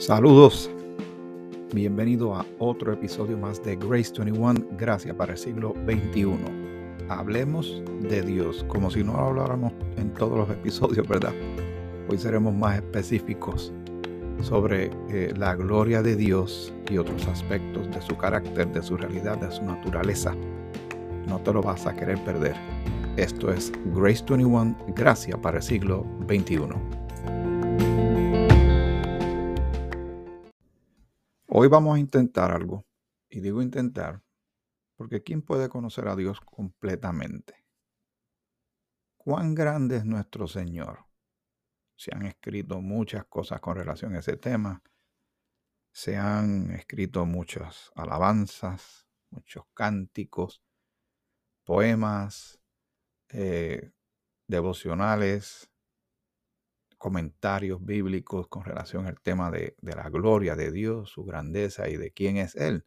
Saludos. Bienvenido a otro episodio más de Grace 21, Gracias para el siglo XXI. Hablemos de Dios, como si no lo habláramos en todos los episodios, ¿verdad? Hoy seremos más específicos sobre eh, la gloria de Dios y otros aspectos de su carácter, de su realidad, de su naturaleza. No te lo vas a querer perder. Esto es Grace 21, Gracias para el siglo XXI. Hoy vamos a intentar algo. Y digo intentar porque ¿quién puede conocer a Dios completamente? ¿Cuán grande es nuestro Señor? Se han escrito muchas cosas con relación a ese tema. Se han escrito muchas alabanzas, muchos cánticos, poemas, eh, devocionales, comentarios bíblicos con relación al tema de, la gloria de Dios, su grandeza y de quién es Él.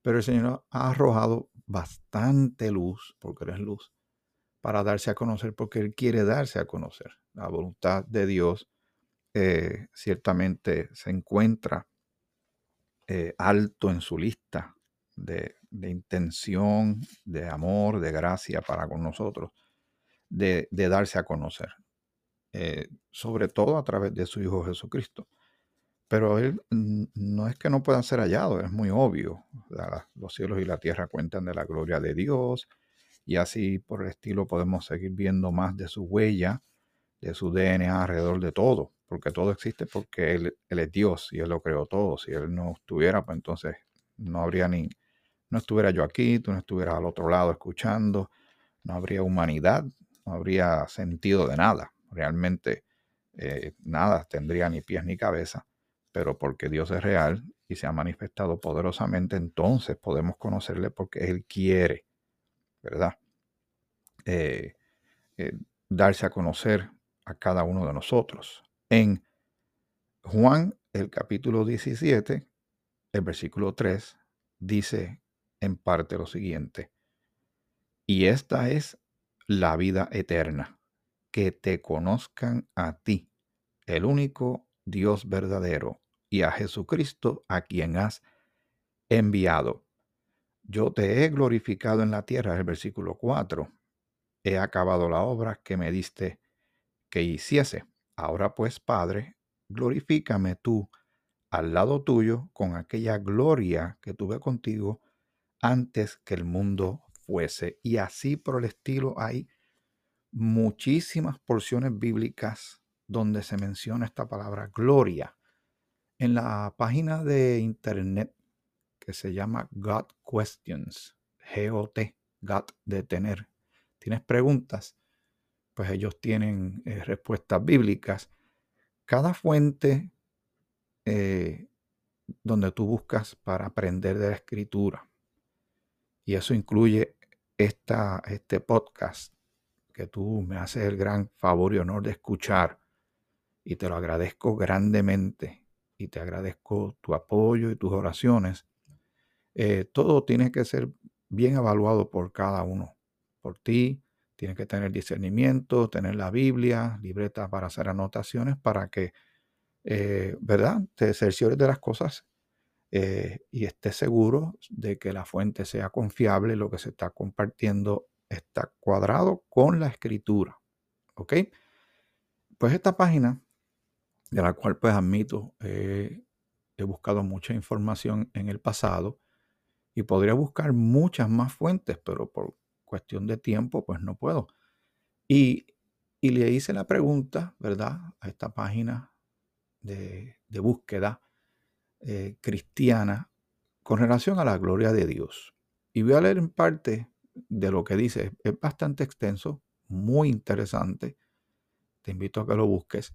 Pero el Señor ha arrojado bastante luz, porque Él es luz, para darse a conocer, porque Él quiere darse a conocer. La voluntad de Dios eh, ciertamente se encuentra eh, alto en su lista de, intención, de amor, de gracia para con nosotros, de darse a conocer. Eh, sobre todo a través de su Hijo Jesucristo. Pero él no es que no pueda ser hallado, es muy obvio. Los cielos y la tierra cuentan de la gloria de Dios y así por el estilo podemos seguir viendo más de su huella, de su DNA alrededor de todo, porque todo existe porque él, él es Dios y Él lo creó todo. Si Él no estuviera, pues entonces no habría ni, no estuviera yo aquí, tú no estuvieras al otro lado escuchando, no habría humanidad, no habría sentido de nada realmente eh, nada tendría ni pies ni cabeza, pero porque Dios es real y se ha manifestado poderosamente, entonces podemos conocerle porque Él quiere, ¿verdad? Eh, eh, darse a conocer a cada uno de nosotros. En Juan, el capítulo 17, el versículo 3, dice en parte lo siguiente, y esta es la vida eterna que te conozcan a ti, el único Dios verdadero, y a Jesucristo a quien has enviado. Yo te he glorificado en la tierra, el versículo 4. He acabado la obra que me diste que hiciese. Ahora pues, Padre, glorifícame tú al lado tuyo con aquella gloria que tuve contigo antes que el mundo fuese. Y así por el estilo hay muchísimas porciones bíblicas donde se menciona esta palabra gloria. En la página de internet que se llama God Questions, G-O-T, God de tener. ¿Tienes preguntas? Pues ellos tienen eh, respuestas bíblicas. Cada fuente eh, donde tú buscas para aprender de la escritura, y eso incluye esta, este podcast, que tú me haces el gran favor y honor de escuchar. Y te lo agradezco grandemente. Y te agradezco tu apoyo y tus oraciones. Eh, todo tiene que ser bien evaluado por cada uno. Por ti, tienes que tener discernimiento, tener la Biblia, libreta para hacer anotaciones para que, eh, ¿verdad? Te cerciores de las cosas eh, y estés seguro de que la fuente sea confiable, lo que se está compartiendo está cuadrado con la escritura. ¿Ok? Pues esta página, de la cual pues admito, he buscado mucha información en el pasado y podría buscar muchas más fuentes, pero por cuestión de tiempo pues no puedo. Y, le hice la pregunta, ¿verdad? A esta página de, búsqueda eh, cristiana con relación a la gloria de Dios. Y voy a leer en parte de lo que dice. Es bastante extenso, muy interesante. Te invito a que lo busques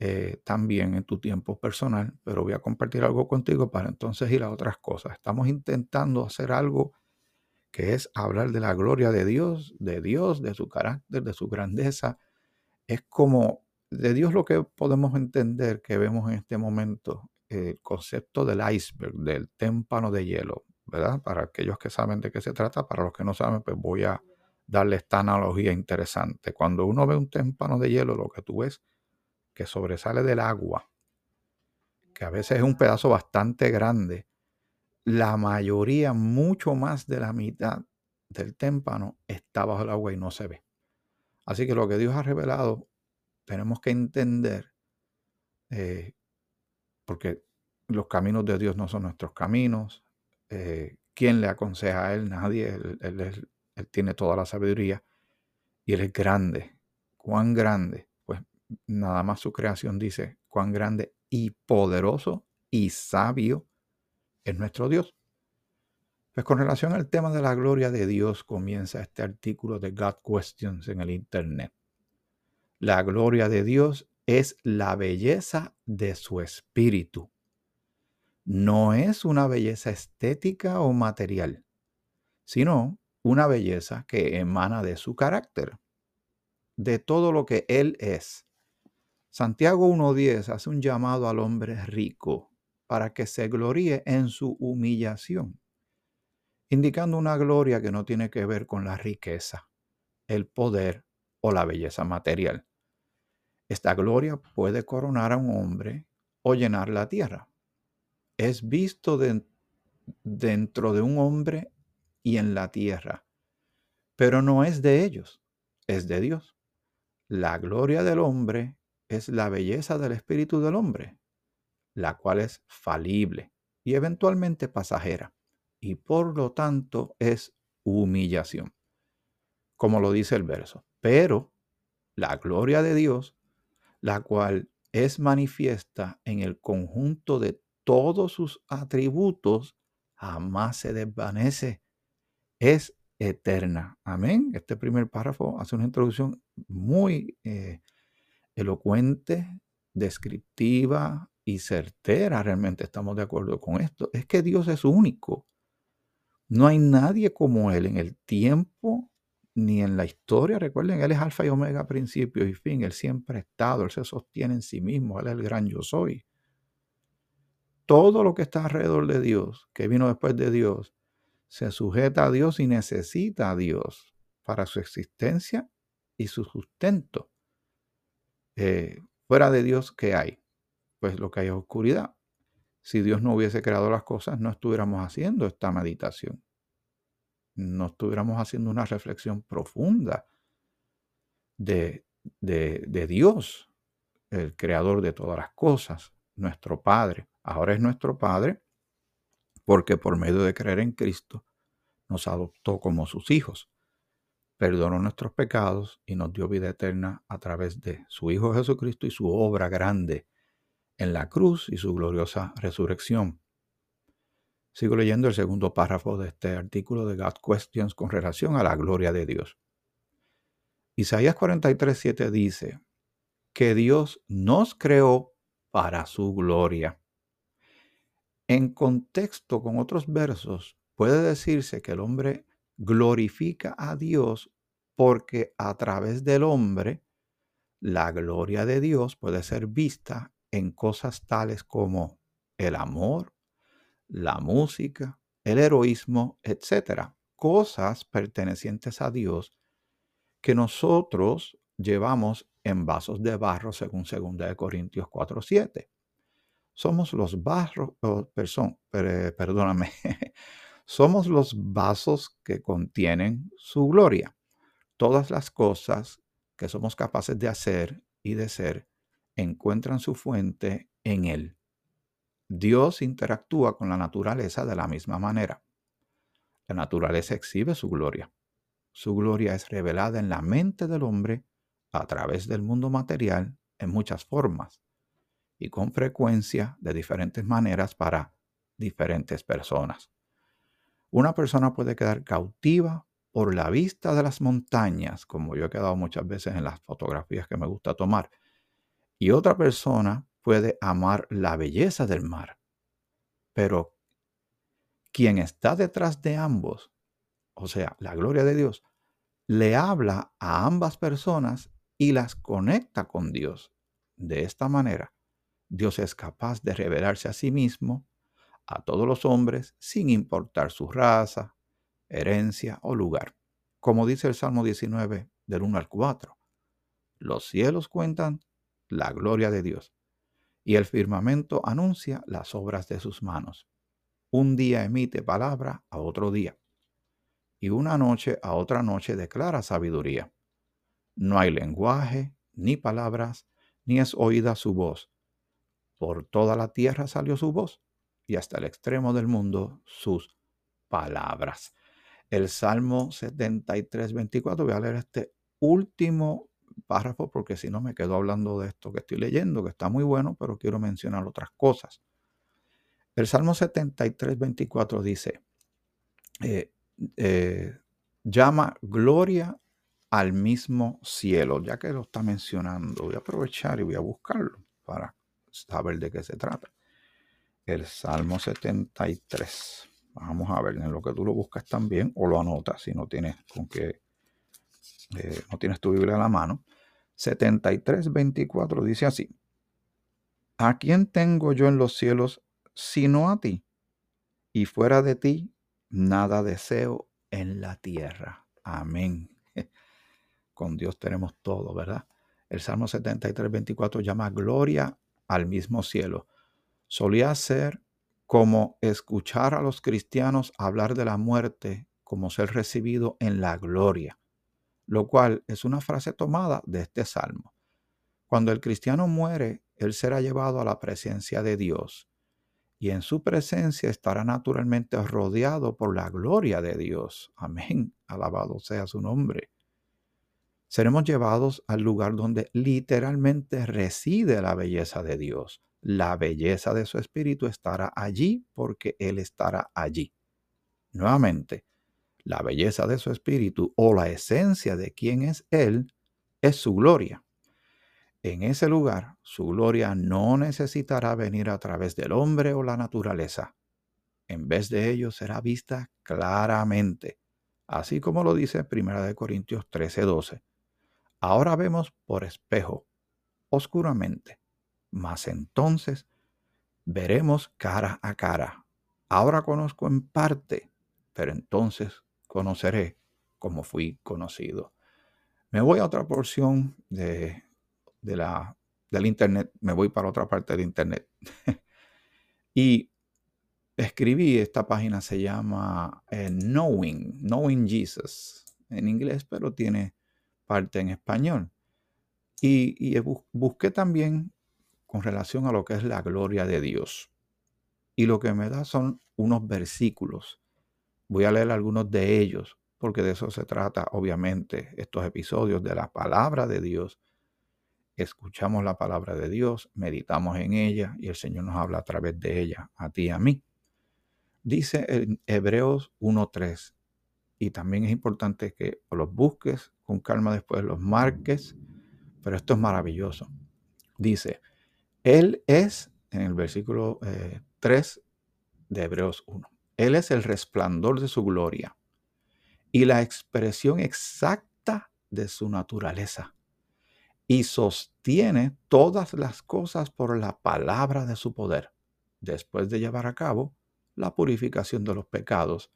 eh, también en tu tiempo personal, pero voy a compartir algo contigo para entonces ir a otras cosas. Estamos intentando hacer algo que es hablar de la gloria de Dios, de Dios, de su carácter, de su grandeza. Es como de Dios lo que podemos entender que vemos en este momento, el concepto del iceberg, del témpano de hielo. ¿Verdad? Para aquellos que saben de qué se trata, para los que no saben, pues voy a darle esta analogía interesante. Cuando uno ve un témpano de hielo, lo que tú ves que sobresale del agua, que a veces es un pedazo bastante grande, la mayoría, mucho más de la mitad del témpano está bajo el agua y no se ve. Así que lo que Dios ha revelado, tenemos que entender, eh, porque los caminos de Dios no son nuestros caminos. Eh, ¿Quién le aconseja a Él? Nadie. Él, él tiene toda la sabiduría y Él es grande. ¿Cuán grande? Pues nada más su creación dice cuán grande y poderoso y sabio es nuestro Dios. Pues con relación al tema de la gloria de Dios comienza este artículo de God Questions en el Internet. La gloria de Dios es la belleza de su espíritu. No es una belleza estética o material, sino una belleza que emana de su carácter, de todo lo que Él es. Santiago 1.10 hace un llamado al hombre rico para que se gloríe en su humillación indicando una gloria que no tiene que ver con la riqueza, el poder o la belleza material. Esta gloria puede coronar a un hombre o llenar la tierra. Es visto dentro de un hombre y en la tierra, pero no es de ellos, es de Dios. La gloria del hombre es la belleza del espíritu del hombre, la cual es falible y eventualmente pasajera y por lo tanto es humillación, como lo dice el verso. Pero la gloria de Dios, la cual es manifiesta en el conjunto de todos sus atributos, jamás se desvanece, es eterna. Amén. Este primer párrafo hace una introducción muy eh, elocuente, descriptiva y certera. Realmente estamos de acuerdo con esto. Es que Dios es único. No hay nadie como Él en el tiempo ni en la historia. Recuerden, Él es alfa y omega, principio y fin. Él siempre ha estado, Él se sostiene en sí mismo, Él es el gran yo soy. Todo lo que está alrededor de Dios, que vino después de Dios, se sujeta a Dios y necesita a Dios para su existencia y su sustento. Eh, fuera de Dios, ¿qué hay? Pues lo que hay es oscuridad si Dios no hubiese creado las cosas, no estuviéramos haciendo esta meditación. No estuviéramos haciendo una reflexión profunda de, de, Dios, el creador de todas las cosas, nuestro Padre. Ahora es nuestro Padre porque por medio de creer en Cristo nos adoptó como sus hijos, perdonó nuestros pecados y nos dio vida eterna a través de su Hijo Jesucristo y su obra grande en la cruz y su gloriosa resurrección. Sigo leyendo el segundo párrafo de este artículo de God Questions con relación a la gloria de Dios. Isaías 43, dice que Dios nos creó para su gloria. En contexto con otros versos, puede decirse que el hombre glorifica a Dios porque a través del hombre la gloria de Dios puede ser vista en cosas tales como el amor, la música, el heroísmo, etc. Cosas pertenecientes a Dios que nosotros llevamos en vasos de barro según 2 Corintios 4:7. Somos los barros, oh, perdóname, somos los vasos que contienen su gloria. Todas las cosas que somos capaces de hacer y de ser encuentran su fuente en Él. Dios interactúa con la naturaleza de la misma manera. La naturaleza exhibe su gloria. Su gloria es revelada en la mente del hombre a través del mundo material en muchas formas y con frecuencia de diferentes maneras para diferentes personas. Una persona puede quedar cautiva por la vista de las montañas, como yo he quedado muchas veces en las fotografías que me gusta tomar, y otra persona puede amar la belleza del mar. Pero quien está detrás de ambos, o sea, la gloria de Dios, le habla a ambas personas y las conecta con Dios. De esta manera, Dios es capaz de revelarse a sí mismo a todos los hombres sin importar su raza, herencia o lugar. Como dice el Salmo 19 del 1 al 4. Los cielos cuentan la gloria de Dios. y el firmamento anuncia las obras de sus manos. Un día emite palabra a otro día, y una noche a otra noche declara sabiduría. No hay lenguaje, ni palabras, ni es oída su voz. Por toda la tierra salió su voz, y hasta el extremo del mundo sus palabras. El Salmo 73, 24, voy a leer este último párrafo porque si no me quedo hablando de esto que estoy leyendo, que está muy bueno, pero quiero mencionar otras cosas. El Salmo 73, 24 dice, eh, eh, llama gloria al mismo cielo, ya que lo está mencionando, voy a aprovechar y voy a buscarlo para saber de qué se trata. El Salmo 73. Vamos a ver, en lo que tú lo buscas también o lo anotas si no tienes con qué, eh, no tienes tu Biblia a la mano. 73, 24 dice así. ¿A quién tengo yo en los cielos sino a ti? Y fuera de ti, nada deseo en la tierra. Amén. Con Dios tenemos todo, ¿verdad? El Salmo 73, 24 llama gloria al mismo cielo. Solía ser como escuchar a los cristianos hablar de la muerte como ser recibido en la gloria lo cual es una frase tomada de este salmo. Cuando el cristiano muere, él será llevado a la presencia de Dios y en su presencia estará naturalmente rodeado por la gloria de Dios. Amén. Alabado sea su nombre. Seremos llevados al lugar donde literalmente reside la belleza de Dios. La belleza de su espíritu estará allí porque Él estará allí. Nuevamente, la belleza de su espíritu o la esencia de quién es Él es su gloria. En ese lugar, su gloria no necesitará venir a través del hombre o la naturaleza. En vez de ello, será vista claramente, así como lo dice 1 Corintios 13:12. Ahora vemos por espejo, oscuramente, mas entonces veremos cara a cara. Ahora conozco en parte, pero entonces conoceré como fui conocido. Me voy a otra porción de, la, del Internet, me voy para otra parte del Internet. y escribí, esta página se llama eh, Knowing, Knowing Jesus, en inglés, pero tiene parte en español. Y, busqué también con relación a lo que es la gloria de Dios. Y lo que me da son unos versículos Voy a leer algunos de ellos, porque de eso se trata, obviamente, estos episodios de la palabra de Dios. Escuchamos la palabra de Dios, meditamos en ella y el Señor nos habla a través de ella, a ti y a mí. Dice en Hebreos 1.3, y también es importante que los busques con calma después, los marques, pero esto es maravilloso. Dice, Él es, en el versículo 3 eh, de Hebreos 1, él es el resplandor de su gloria y la expresión exacta de su naturaleza. Y sostiene todas las cosas por la palabra de su poder. Después de llevar a cabo la purificación de los pecados,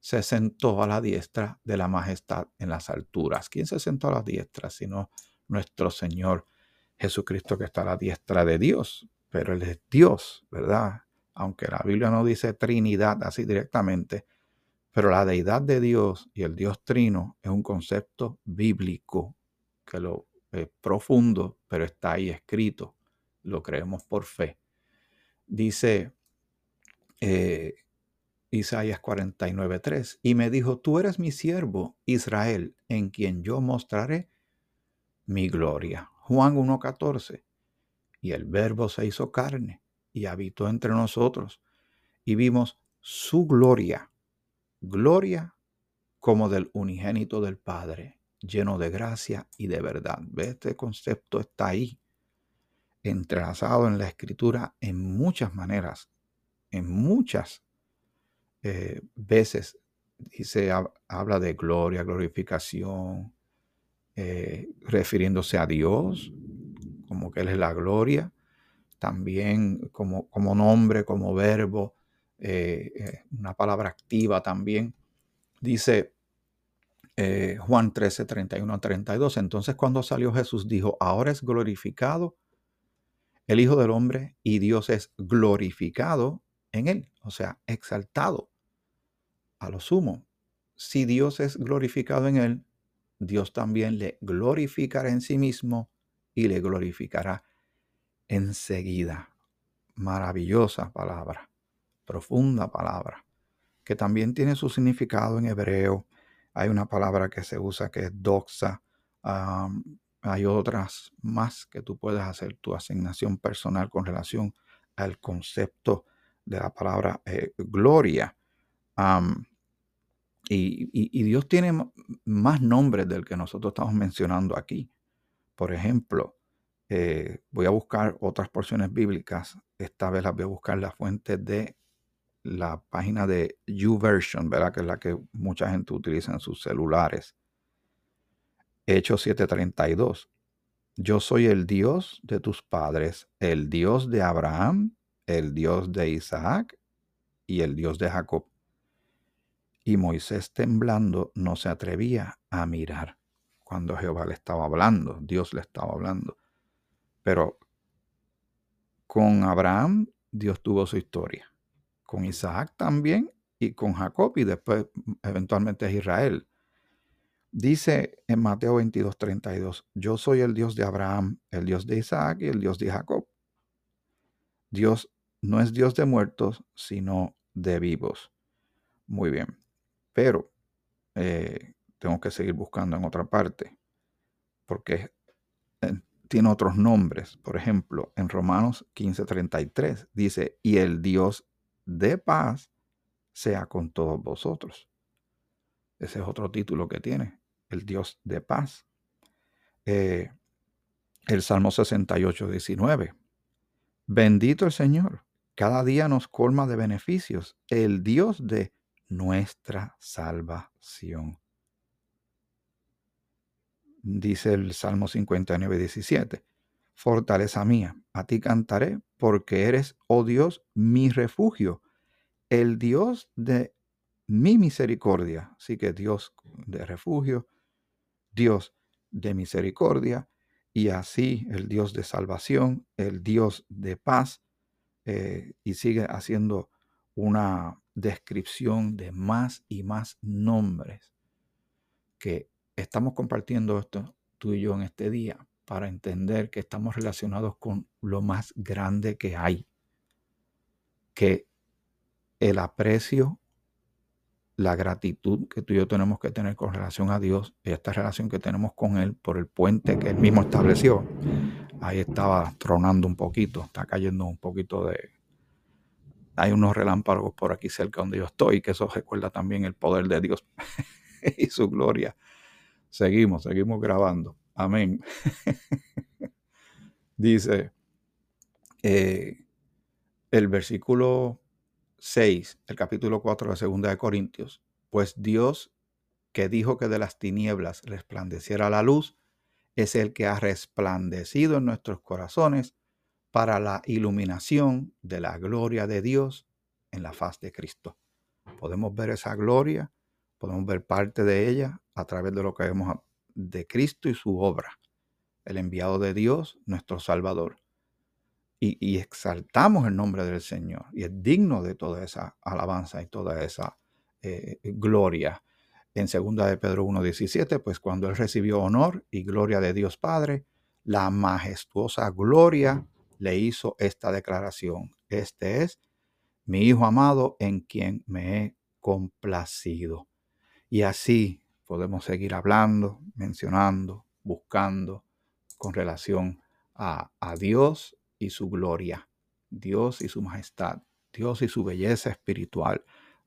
se sentó a la diestra de la majestad en las alturas. ¿Quién se sentó a la diestra? Sino nuestro Señor Jesucristo que está a la diestra de Dios. Pero Él es Dios, ¿verdad? aunque la Biblia no dice Trinidad así directamente, pero la deidad de Dios y el Dios trino es un concepto bíblico que lo es profundo, pero está ahí escrito. Lo creemos por fe. Dice eh, Isaías 49:3, y me dijo, tú eres mi siervo, Israel, en quien yo mostraré mi gloria. Juan 1:14, y el verbo se hizo carne y habitó entre nosotros y vimos su gloria, gloria como del unigénito del Padre, lleno de gracia y de verdad. ¿Ve? Este concepto está ahí, entrelazado en la escritura en muchas maneras, en muchas eh, veces. Dice, habla de gloria, glorificación, eh, refiriéndose a Dios, como que Él es la gloria también como, como nombre, como verbo, eh, una palabra activa también. Dice Juan 13, 31 a 32. Entonces cuando salió Jesús dijo, ahora es glorificado el Hijo del Hombre y Dios es glorificado en él, o sea, exaltado a lo sumo. Si Dios es glorificado en él, Dios también le glorificará en sí mismo y le glorificará enseguida. Maravillosa palabra, profunda palabra, que también tiene su significado en hebreo. Hay una palabra que se usa que es doxa. hay otras más que tú puedes hacer tu asignación personal con relación al concepto de la palabra eh, gloria. Y, Dios tiene más nombres del que nosotros estamos mencionando aquí. Por ejemplo, eh, voy a buscar otras porciones bíblicas. Esta vez las voy a buscar la fuente de la página de YouVersion, ¿verdad? Que es la que mucha gente utiliza en sus celulares. Hechos 7:32. Yo soy el Dios de tus padres, el Dios de Abraham, el Dios de Isaac y el Dios de Jacob. Y Moisés temblando no se atrevía a mirar cuando Jehová le estaba hablando, Dios le estaba hablando. Pero con Abraham Dios tuvo su historia, con Isaac también y con Jacob y después eventualmente es Israel. Dice en Mateo 22, 32, yo soy el Dios de Abraham, el Dios de Isaac y el Dios de Jacob. Dios no es Dios de muertos, sino de vivos. Muy bien. Pero eh, tengo que seguir buscando en otra parte, porque eh, tiene otros nombres. Por ejemplo, en Romanos 15:33 dice, y el Dios de paz sea con todos vosotros. Ese es otro título que tiene, el Dios de paz. Eh, el Salmo 68, 19. Bendito el Señor, cada día nos colma de beneficios, el Dios de nuestra salvación. Dice el Salmo 59, 17. Fortaleza mía, a ti cantaré, porque eres, oh Dios, mi refugio, el Dios de mi misericordia. Así que Dios de refugio, Dios de misericordia, y así el Dios de salvación, el Dios de paz, eh, y sigue haciendo una descripción de más y más nombres que estamos compartiendo esto tú y yo en este día para entender que estamos relacionados con lo más grande que hay, que el aprecio, la gratitud que tú y yo tenemos que tener con relación a Dios y esta relación que tenemos con Él por el puente que Él mismo estableció, ahí estaba tronando un poquito, está cayendo un poquito de... Hay unos relámpagos por aquí cerca donde yo estoy, que eso recuerda también el poder de Dios y su gloria. Seguimos, seguimos grabando. Amén. Dice eh, el versículo 6, el capítulo 4 de segunda de Corintios, pues Dios que dijo que de las tinieblas resplandeciera la luz, es el que ha resplandecido en nuestros corazones para la iluminación de la gloria de Dios en la faz de Cristo. Podemos ver esa gloria, podemos ver parte de ella a través de lo que vemos de Cristo y su obra, el enviado de Dios, nuestro Salvador. Y, exaltamos el nombre del Señor y es digno de toda esa alabanza y toda esa eh, gloria en 2 de Pedro 1.17, pues cuando él recibió honor y gloria de Dios Padre, la majestuosa gloria le hizo esta declaración. Este es mi Hijo amado en quien me he complacido. Y así podemos seguir hablando, mencionando, buscando con relación a, a Dios y su gloria, Dios y su majestad, Dios y su belleza espiritual,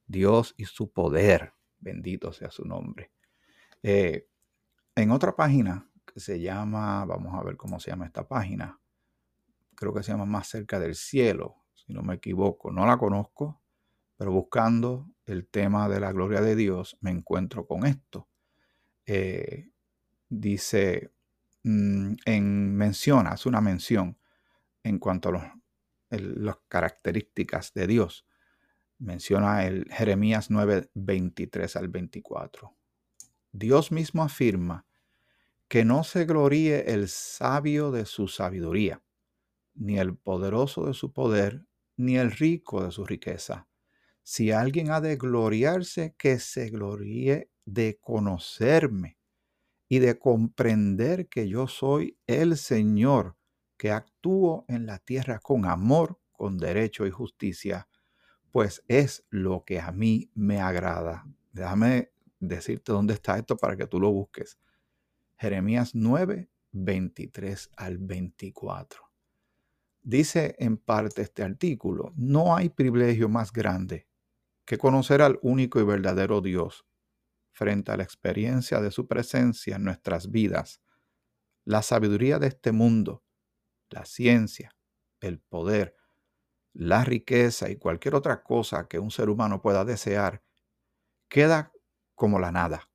Dios y su poder. Bendito sea su nombre. Eh, en otra página que se llama, vamos a ver cómo se llama esta página, creo que se llama Más cerca del cielo, si no me equivoco, no la conozco, pero buscando el tema de la gloria de Dios me encuentro con esto. Eh, dice, mm, en menciona, hace una mención en cuanto a las características de Dios menciona el Jeremías 9, 23 al 24. Dios mismo afirma que no se gloríe el sabio de su sabiduría, ni el poderoso de su poder, ni el rico de su riqueza. Si alguien ha de gloriarse, que se gloríe de conocerme y de comprender que yo soy el Señor, que actúo en la tierra con amor, con derecho y justicia, pues es lo que a mí me agrada. Déjame decirte dónde está esto para que tú lo busques. Jeremías 9, 23 al 24. Dice en parte este artículo, no hay privilegio más grande que conocer al único y verdadero Dios frente a la experiencia de su presencia en nuestras vidas, la sabiduría de este mundo, la ciencia, el poder, la riqueza y cualquier otra cosa que un ser humano pueda desear, queda como la nada.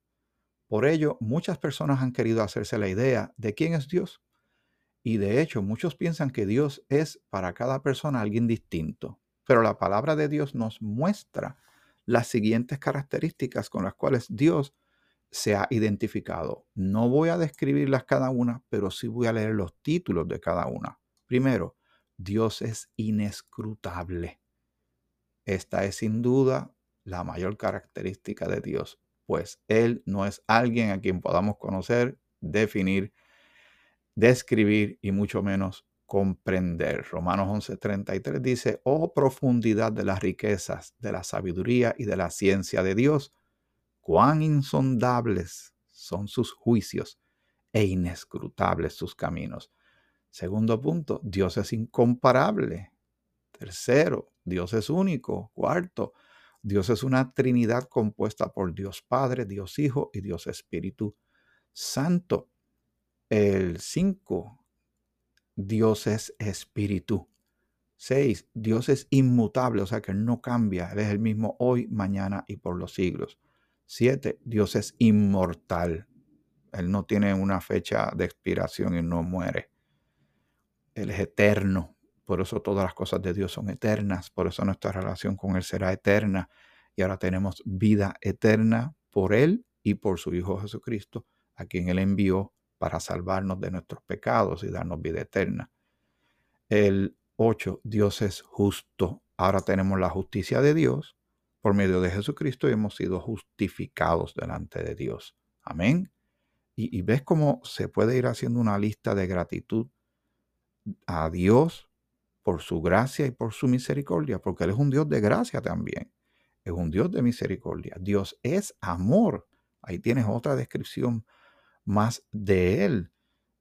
Por ello, muchas personas han querido hacerse la idea de quién es Dios. Y de hecho, muchos piensan que Dios es para cada persona alguien distinto. Pero la palabra de Dios nos muestra las siguientes características con las cuales Dios se ha identificado. No voy a describirlas cada una, pero sí voy a leer los títulos de cada una. Primero, Dios es inescrutable. Esta es sin duda la mayor característica de Dios, pues Él no es alguien a quien podamos conocer, definir, describir y mucho menos comprender. Romanos 11:33 dice, oh profundidad de las riquezas, de la sabiduría y de la ciencia de Dios, cuán insondables son sus juicios e inescrutables sus caminos. Segundo punto, Dios es incomparable. Tercero, Dios es único. Cuarto, Dios es una Trinidad compuesta por Dios Padre, Dios Hijo y Dios Espíritu Santo. El 5, Dios es espíritu. Seis, Dios es inmutable, o sea que no cambia, Él es el mismo hoy, mañana y por los siglos. Siete, Dios es inmortal. Él no tiene una fecha de expiración y no muere. Él es eterno. Por eso todas las cosas de Dios son eternas. Por eso nuestra relación con Él será eterna. Y ahora tenemos vida eterna por Él y por su Hijo Jesucristo, a quien Él envió para salvarnos de nuestros pecados y darnos vida eterna. El 8, Dios es justo. Ahora tenemos la justicia de Dios por medio de Jesucristo y hemos sido justificados delante de Dios. Amén. Y, ves cómo se puede ir haciendo una lista de gratitud a Dios por su gracia y por su misericordia, porque Él es un Dios de gracia también. Es un Dios de misericordia. Dios es amor. Ahí tienes otra descripción más de Él,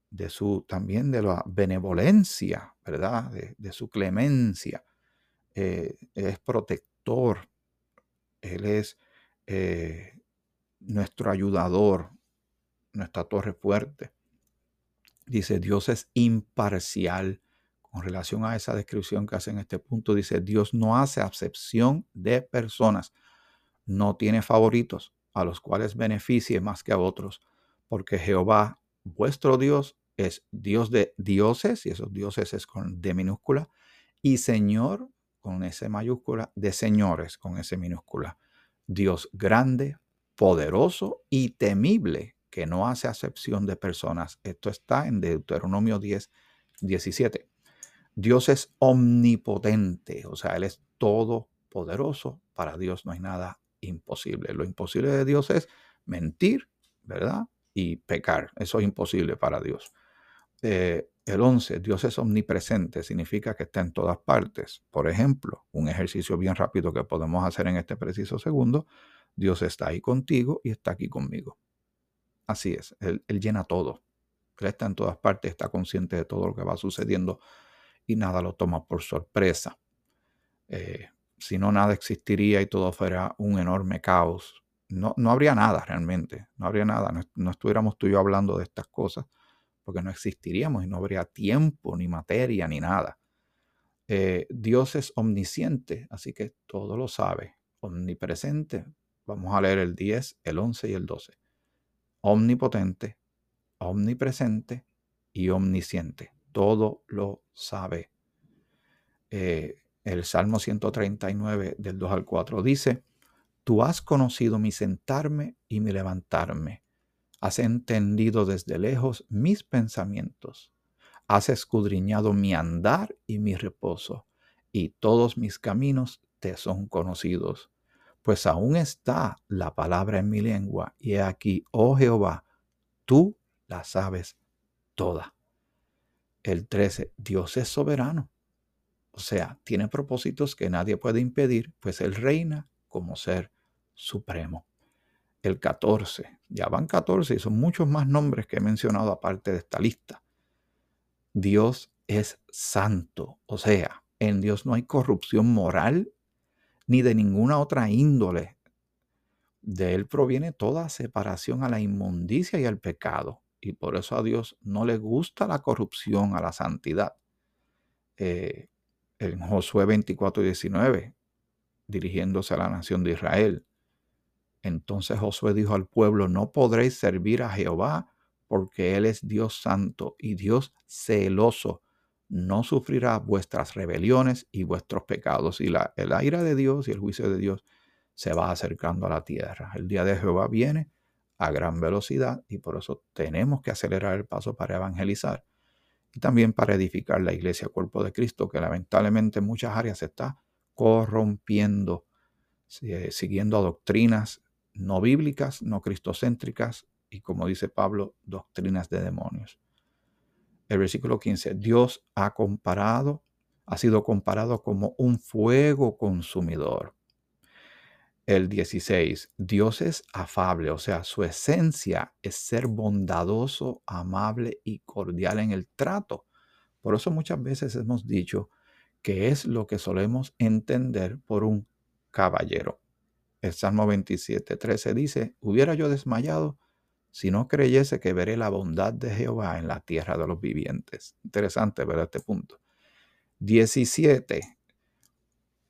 de su también de la benevolencia, ¿verdad? De, su clemencia. Eh, es protector. Él es eh, nuestro ayudador, nuestra torre fuerte. Dice, Dios es imparcial. Con relación a esa descripción que hace en este punto, dice, Dios no hace acepción de personas. No tiene favoritos a los cuales beneficie más que a otros porque Jehová, vuestro Dios, es Dios de dioses, y esos dioses es con D minúscula, y Señor con S mayúscula, de señores con S minúscula. Dios grande, poderoso y temible, que no hace acepción de personas. Esto está en Deuteronomio 10, 17. Dios es omnipotente, o sea, Él es todopoderoso. Para Dios no hay nada imposible. Lo imposible de Dios es mentir, ¿verdad? Y pecar. Eso es imposible para Dios. Eh, el 11, Dios es omnipresente, significa que está en todas partes. Por ejemplo, un ejercicio bien rápido que podemos hacer en este preciso segundo, Dios está ahí contigo y está aquí conmigo. Así es, Él, llena todo. Él está en todas partes, está consciente de todo lo que va sucediendo y nada lo toma por sorpresa. Eh, si no, nada existiría y todo fuera un enorme caos, no, habría nada realmente, no habría nada, no, estuviéramos tú y yo hablando de estas cosas, porque no existiríamos y no habría tiempo, ni materia, ni nada. Eh, Dios es omnisciente, así que todo lo sabe, omnipresente. Vamos a leer el 10, el 11 y el 12. Omnipotente, omnipresente y omnisciente. Todo lo sabe. Eh, el Salmo 139 del 2 al 4 dice, Tú has conocido mi sentarme y mi levantarme. Has entendido desde lejos mis pensamientos. has escudriñado mi andar y mi reposo, y todos mis caminos te son conocidos. Pues aún está la palabra en mi lengua, y he aquí, oh Jehová, tú la sabes toda. El 13, Dios es soberano. O sea, tiene propósitos que nadie puede impedir, pues Él reina como ser supremo. El 14, ya van 14 y son muchos más nombres que he mencionado aparte de esta lista. Dios es santo, o sea, en Dios no hay corrupción moral ni de ninguna otra índole. De Él proviene toda separación a la inmundicia y al pecado. Y por eso a Dios no le gusta la corrupción, a la santidad. Eh, en Josué 24 y 19, dirigiéndose a la nación de Israel. Entonces Josué dijo al pueblo, no podréis servir a Jehová porque Él es Dios santo y Dios celoso. No sufrirá vuestras rebeliones y vuestros pecados. Y la, el ira de Dios y el juicio de Dios se va acercando a la tierra. El día de Jehová viene a gran velocidad y por eso tenemos que acelerar el paso para evangelizar y también para edificar la iglesia cuerpo de Cristo, que lamentablemente en muchas áreas se está corrompiendo, siguiendo a doctrinas no bíblicas, no cristocéntricas, y como dice Pablo, doctrinas de demonios. El versículo 15, Dios ha comparado, ha sido comparado como un fuego consumidor. El 16, Dios es afable, o sea, su esencia es ser bondadoso, amable y cordial en el trato. Por eso muchas veces hemos dicho que es lo que solemos entender por un caballero. El Salmo 27, 13 dice, hubiera yo desmayado si no creyese que veré la bondad de Jehová en la tierra de los vivientes. Interesante ver este punto. 17.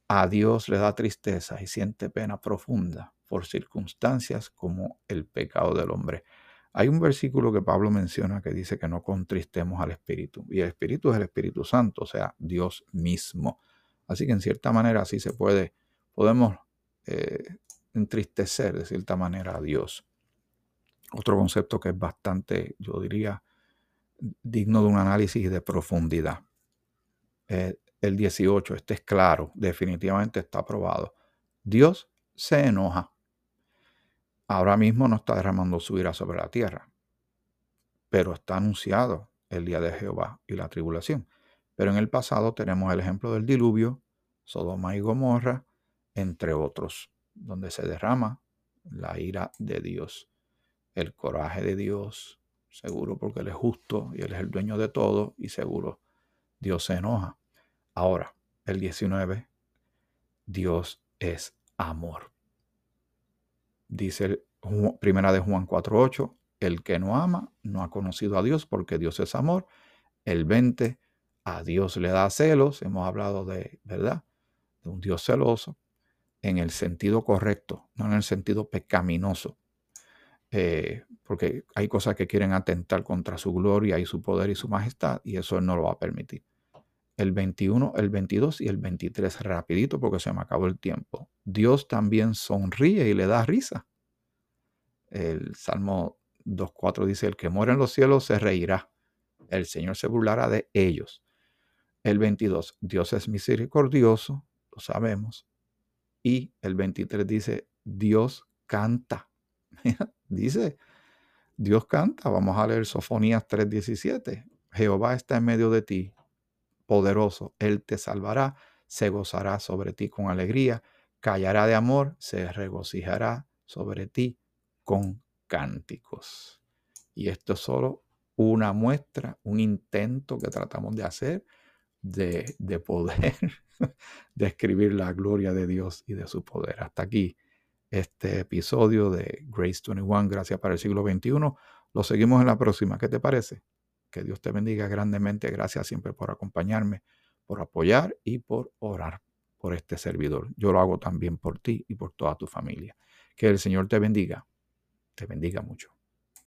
A Dios le da tristeza y siente pena profunda por circunstancias como el pecado del hombre. Hay un versículo que Pablo menciona que dice que no contristemos al Espíritu. Y el Espíritu es el Espíritu Santo, o sea, Dios mismo. Así que en cierta manera así se puede, podemos eh, entristecer de cierta manera a Dios. Otro concepto que es bastante, yo diría, digno de un análisis de profundidad. Eh, el 18, este es claro, definitivamente está aprobado. Dios se enoja. Ahora mismo no está derramando su ira sobre la tierra, pero está anunciado el día de Jehová y la tribulación. Pero en el pasado tenemos el ejemplo del diluvio, Sodoma y Gomorra, entre otros, donde se derrama la ira de Dios el coraje de Dios, seguro porque Él es justo y Él es el dueño de todo y seguro Dios se enoja. Ahora, el 19, Dios es amor. Dice primera de Juan 4.8, el que no ama no ha conocido a Dios porque Dios es amor. El 20, a Dios le da celos. Hemos hablado de, ¿verdad? De un Dios celoso en el sentido correcto, no en el sentido pecaminoso. Eh, porque hay cosas que quieren atentar contra su gloria y su poder y su majestad, y eso no lo va a permitir. El 21, el 22 y el 23, rapidito porque se me acabó el tiempo. Dios también sonríe y le da risa. El Salmo 2.4 dice, el que muere en los cielos se reirá, el Señor se burlará de ellos. El 22, Dios es misericordioso, lo sabemos. Y el 23 dice, Dios canta. Dice, Dios canta, vamos a leer Sofonías 3:17. Jehová está en medio de ti, poderoso, Él te salvará, se gozará sobre ti con alegría, callará de amor, se regocijará sobre ti con cánticos. Y esto es solo una muestra, un intento que tratamos de hacer de, de poder describir la gloria de Dios y de su poder. Hasta aquí este episodio de Grace 21, Gracias para el siglo XXI. Lo seguimos en la próxima. ¿Qué te parece? Que Dios te bendiga grandemente. Gracias siempre por acompañarme, por apoyar y por orar por este servidor. Yo lo hago también por ti y por toda tu familia. Que el Señor te bendiga. Te bendiga mucho.